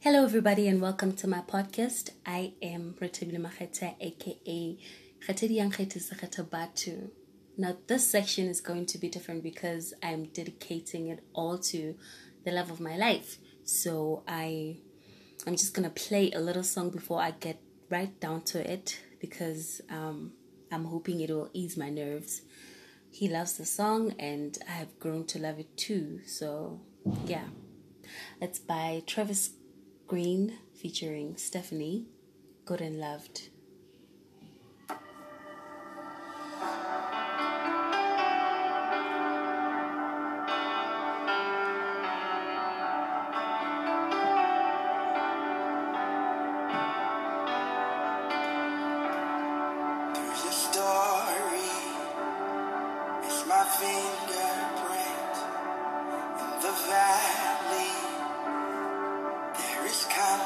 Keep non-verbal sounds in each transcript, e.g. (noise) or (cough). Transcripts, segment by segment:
Hello, everybody, and welcome to my podcast. I am Retebile Makete, aka Khetedi Batu. Now, this section is going to be different because I'm dedicating it all to the love of my life. So I, I'm just gonna play a little song before I get right down to it because um, I'm hoping it will ease my nerves. He loves the song, and I have grown to love it too. So, yeah. It's by Travis Greene featuring Steffany, Good and Loved. Now,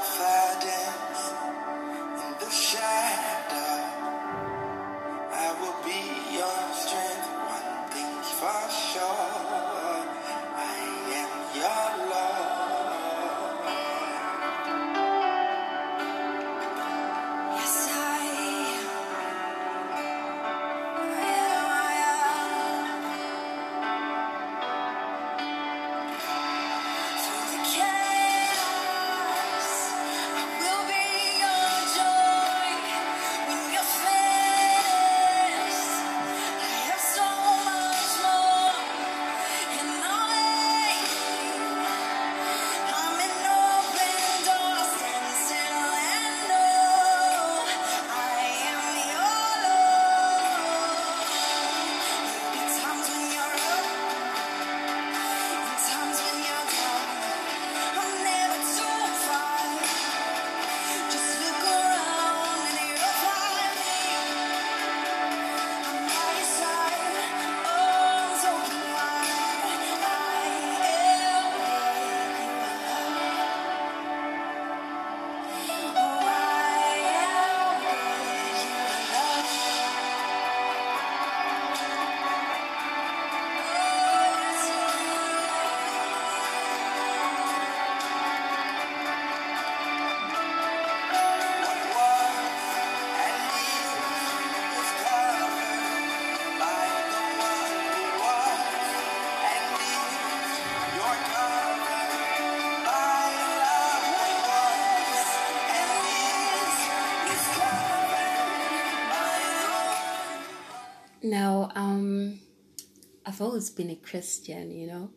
always been a Christian, you know,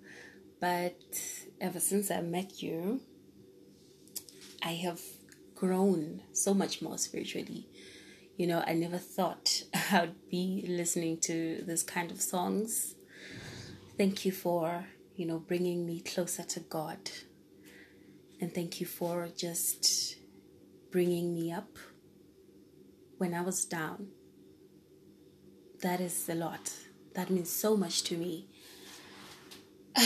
but ever since I met you, I have grown so much more spiritually. You know, I never thought (laughs) I'd be listening to this kind of songs. Thank you for, you know, bringing me closer to God. And thank you for just bringing me up when I was down that is a lot. That means so much to me. (sighs)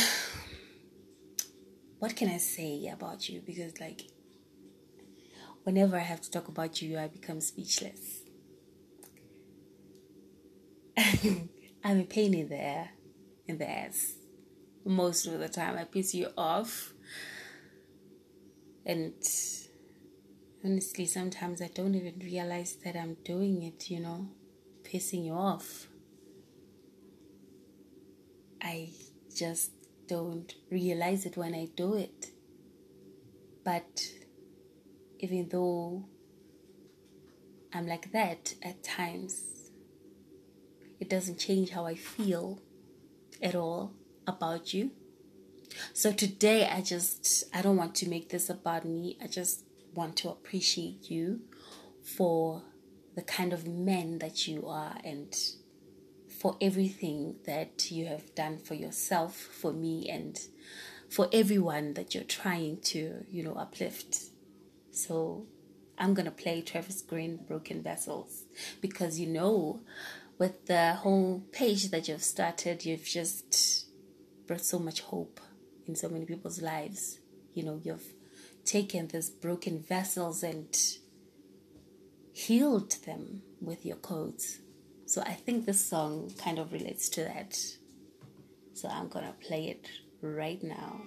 what can I say about you? Because, like, whenever I have to talk about you, I become speechless. (laughs) I'm a pain in the in the ass. Most of the time, I piss you off. And honestly, sometimes I don't even realize that I'm doing it, you know pissing you off. I just don't realize it when I do it. But even though I'm like that at times, it doesn't change how I feel at all about you. So today, I just, I don't want to make this about me. I just want to appreciate you for the kind of man that you are and for everything that you have done for yourself, for me, and for everyone that you're trying to, you know, uplift. So I'm gonna play Travis Greene Broken Vessels because you know, with the whole page that you've started, you've just brought so much hope in so many people's lives. You know, you've taken these broken vessels and healed them with your codes. So I think this song kind of relates to that. So I'm gonna play it right now.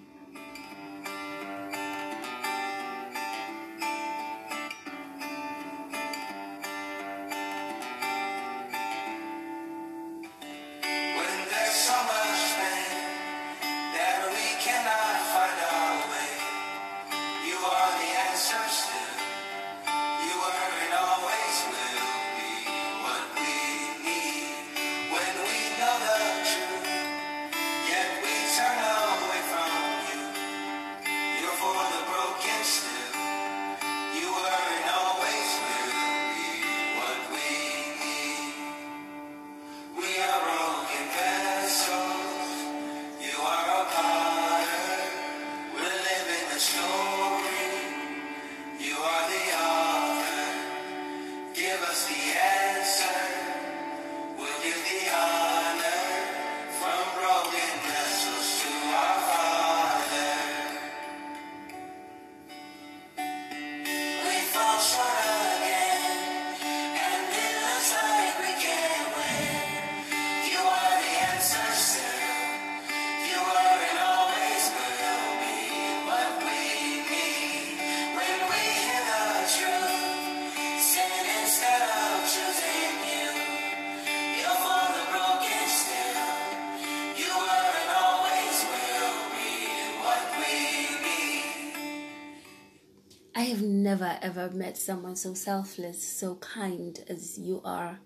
Ever met someone so selfless, so kind as you are.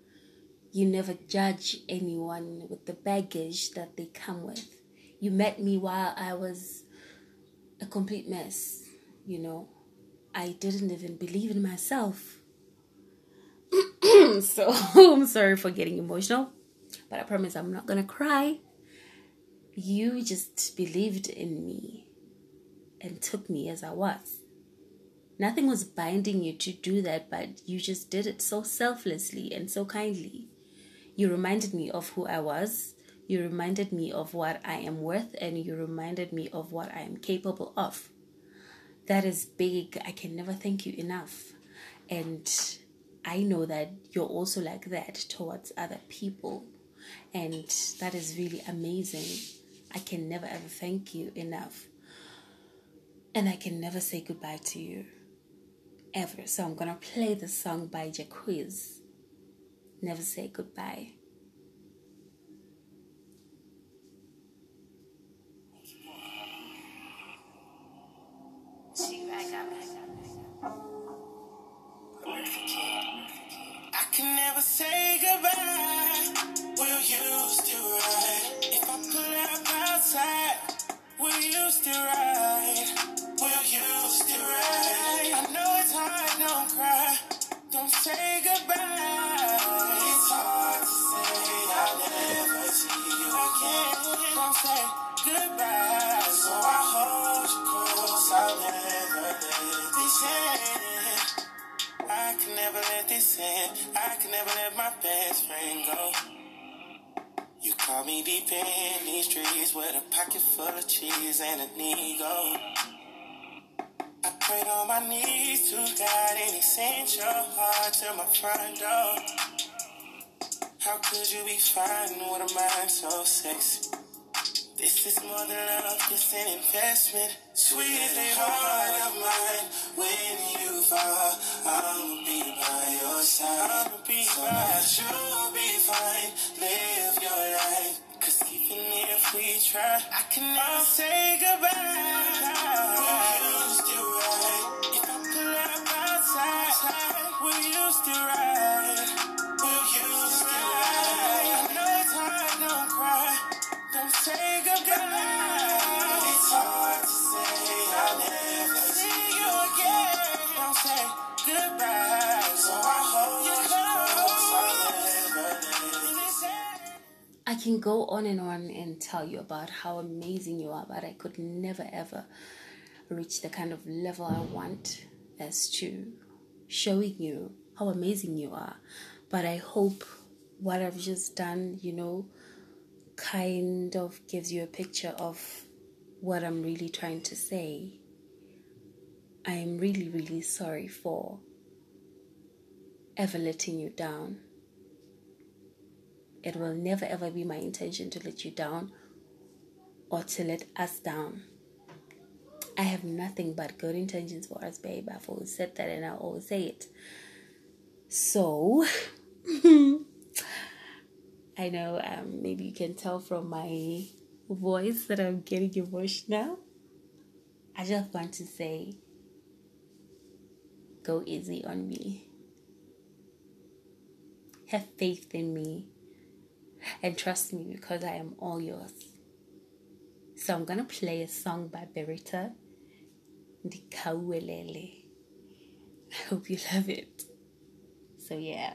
You never judge anyone with the baggage that they come with. You met me while I was a complete mess, you know. I didn't even believe in myself. (coughs) so (laughs) I'm sorry for getting emotional, but I promise I'm not gonna cry. You just believed in me and took me as I was. Nothing was binding you to do that, but you just did it so selflessly and so kindly. You reminded me of who I was. You reminded me of what I am worth, and you reminded me of what I am capable of. That is big. I can never thank you enough. And I know that you're also like that towards other people. And that is really amazing. I can never ever thank you enough. And I can never say goodbye to you ever. So I'm gonna play the song by Jacquees. Never say goodbye. Goodbye. So I hold you close. I'll never let this end. I can never let this end. I can never let my best friend go. You caught me deep in these trees with a pocket full of cheese and an ego. I prayed on my knees to God and He sent your heart to my front door. How could you be fine with a mind so sexy? This is more than love, it's an investment. Sweet heart of mine. When you fall, I'ma be by your side. I'ma be so that you'll be fine. Live your life. Cause even if we try, I can never say goodbye. Can go on and on and tell you about how amazing you are, but I could never ever reach the kind of level I want as to showing you how amazing you are. But I hope what I've just done, you know, kind of gives you a picture of what I'm really trying to say. I am really, really sorry for ever letting you down. It will never ever be my intention to let you down or to let us down. I have nothing but good intentions for us, babe. I've always said that and I'll always say it. So, (laughs) I know um, maybe you can tell from my voice that I'm getting emotional. I just want to say, go easy on me. Have faith in me and trust me because I am all yours. So I'm gonna play a song by Berita Ndikawelele. I hope you (laughs) love it. So yeah.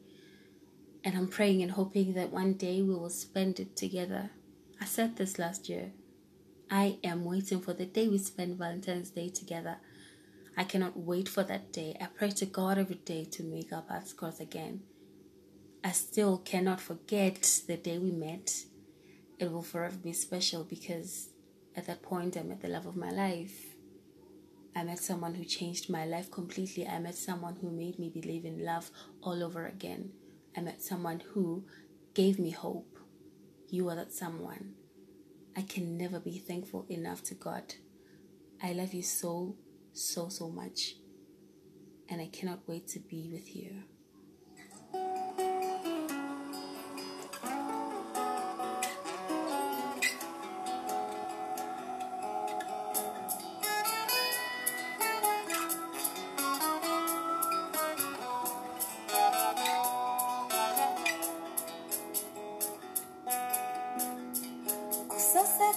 And I'm praying and hoping that one day we will spend it together. I said this last year. I am waiting for the day we spend Valentine's Day together. I cannot wait for that day. I pray to God every day to make up our paths cross again. I still cannot forget the day we met. It will forever be special because at that point I met the love of my life. I met someone who changed my life completely. I met someone who made me believe in love all over again. I met someone who gave me hope. You are that someone. I can never be thankful enough to God. I love you so, so, so much. And I cannot wait to be with you.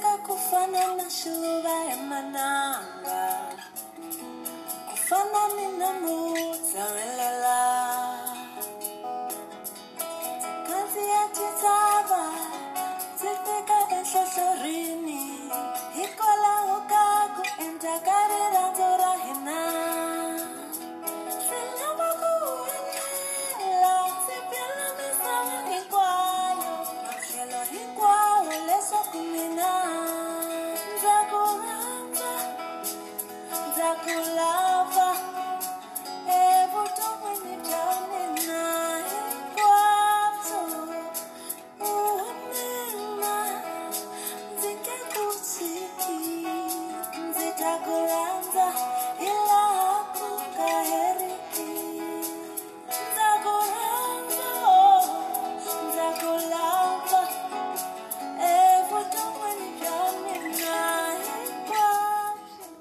Kusaseka kufana na shuva ya mananga. Kufana ninamutsawelela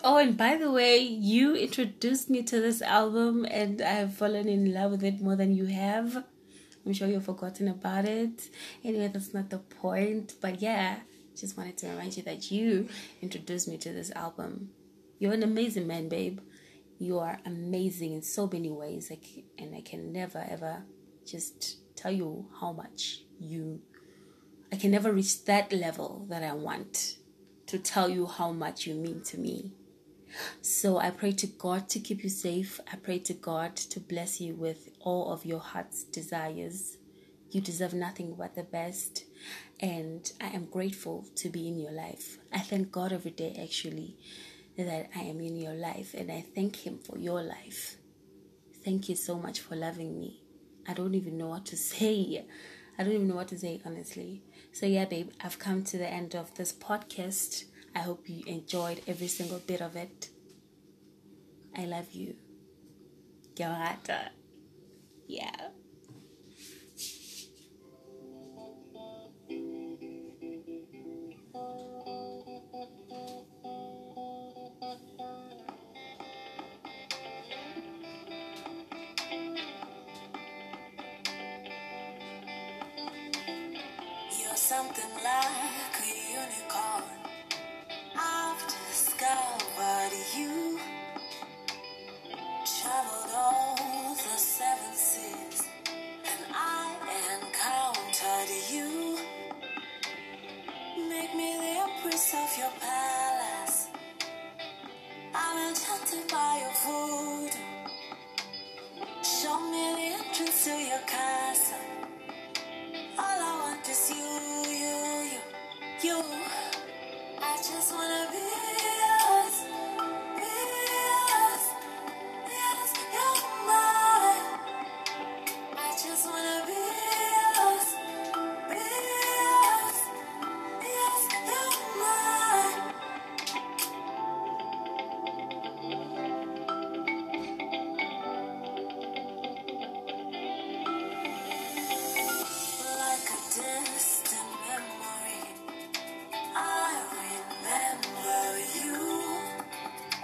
Oh, and by the way, you introduced me to this album, and I have fallen in love with it more than you have. I'm sure you've forgotten about it. Anyway, that's not the point. But yeah, just wanted to remind you that you introduced me to this album. You're an amazing man, babe. You are amazing in so many ways. Like, and I can never ever just tell you how much you. I can never reach that level that I want to tell you how much you mean to me. So I pray to God to keep you safe. I pray to God to bless you with all of your heart's desires. You deserve nothing but the best. And I am grateful to be in your life. I thank God every day, actually, that I am in your life. And I thank Him for your life. Thank you so much for loving me. I don't even know what to (laughs) say. I don't even know what to say, honestly. So, yeah, babe, I've come to the end of this podcast. I hope you enjoyed every single bit of it. I love you. Ke a o rata. Yeah. traveled all the seven seas, and I encountered you. Make me the empress of your past.